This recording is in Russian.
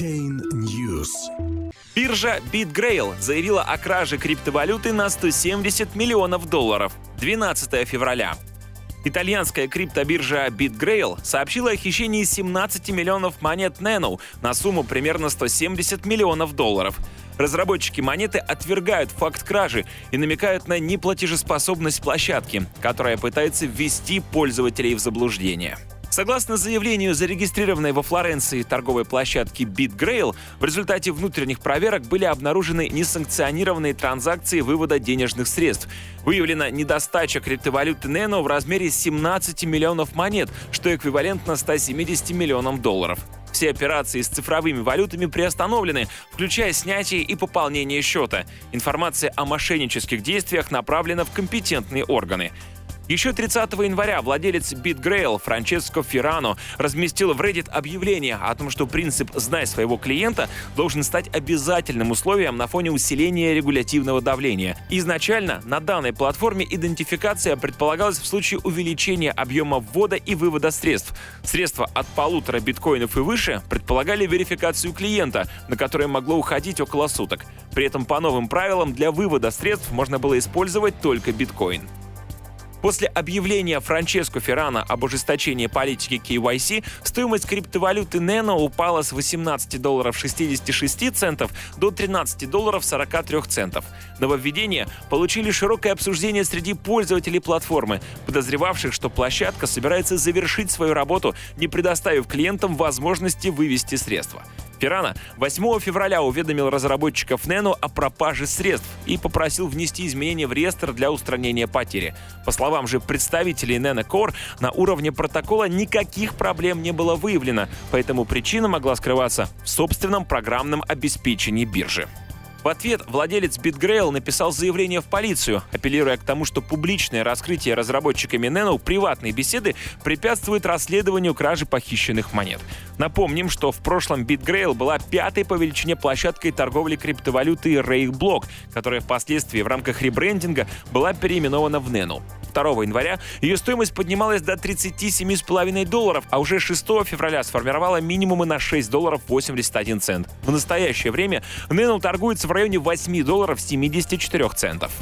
Chain News. Биржа BitGrail заявила о краже криптовалюты на 170 миллионов долларов 12 февраля. Итальянская криптобиржа BitGrail сообщила о хищении 17 миллионов монет Nano на сумму примерно 170 миллионов долларов. Разработчики монеты отвергают факт кражи и намекают на неплатежеспособность площадки, которая пытается ввести пользователей в заблуждение. Согласно заявлению зарегистрированной во Флоренции торговой площадки BitGrail, в результате внутренних проверок были обнаружены несанкционированные транзакции вывода денежных средств. Выявлена недостача криптовалюты Nano в размере 17 миллионов монет, что эквивалентно 170 миллионам долларов. Все операции с цифровыми валютами приостановлены, включая снятие и пополнение счета. Информация о мошеннических действиях направлена в компетентные органы. Еще 30 января владелец BitGrail Франческо Феррано разместил в Reddit объявление о том, что принцип «знай своего клиента» должен стать обязательным условием на фоне усиления регулятивного давления. Изначально на данной платформе идентификация предполагалась в случае увеличения объема ввода и вывода средств. Средства от полутора биткоинов и выше предполагали верификацию клиента, на которое могло уходить около суток. При этом по новым правилам для вывода средств можно было использовать только биткоин. После объявления Франческо Феррана об ужесточении политики KYC стоимость криптовалюты Nano упала с 18 долларов 66 центов до 13 долларов 43 центов. Нововведения получили широкое обсуждение среди пользователей платформы, подозревавших, что площадка собирается завершить свою работу, не предоставив клиентам возможности вывести средства. Пирана 8 февраля уведомил разработчиков Nano о пропаже средств и попросил внести изменения в реестр для устранения потери. По словам же представителей Nano Core, на уровне протокола никаких проблем не было выявлено, поэтому причина могла скрываться в собственном программном обеспечении биржи. В ответ владелец BitGrail написал заявление в полицию, апеллируя к тому, что публичное раскрытие разработчиками Nano приватной беседы препятствует расследованию кражи похищенных монет. Напомним, что в прошлом BitGrail была пятой по величине площадкой торговли криптовалютой Railblock, которая впоследствии в рамках ребрендинга была переименована в Nano. 2 января ее стоимость поднималась до 37,5 долларов, а уже 6 февраля сформировала минимумы на 6 долларов 81 цент. В настоящее время Nano торгуется в районе 8 долларов 74 центов.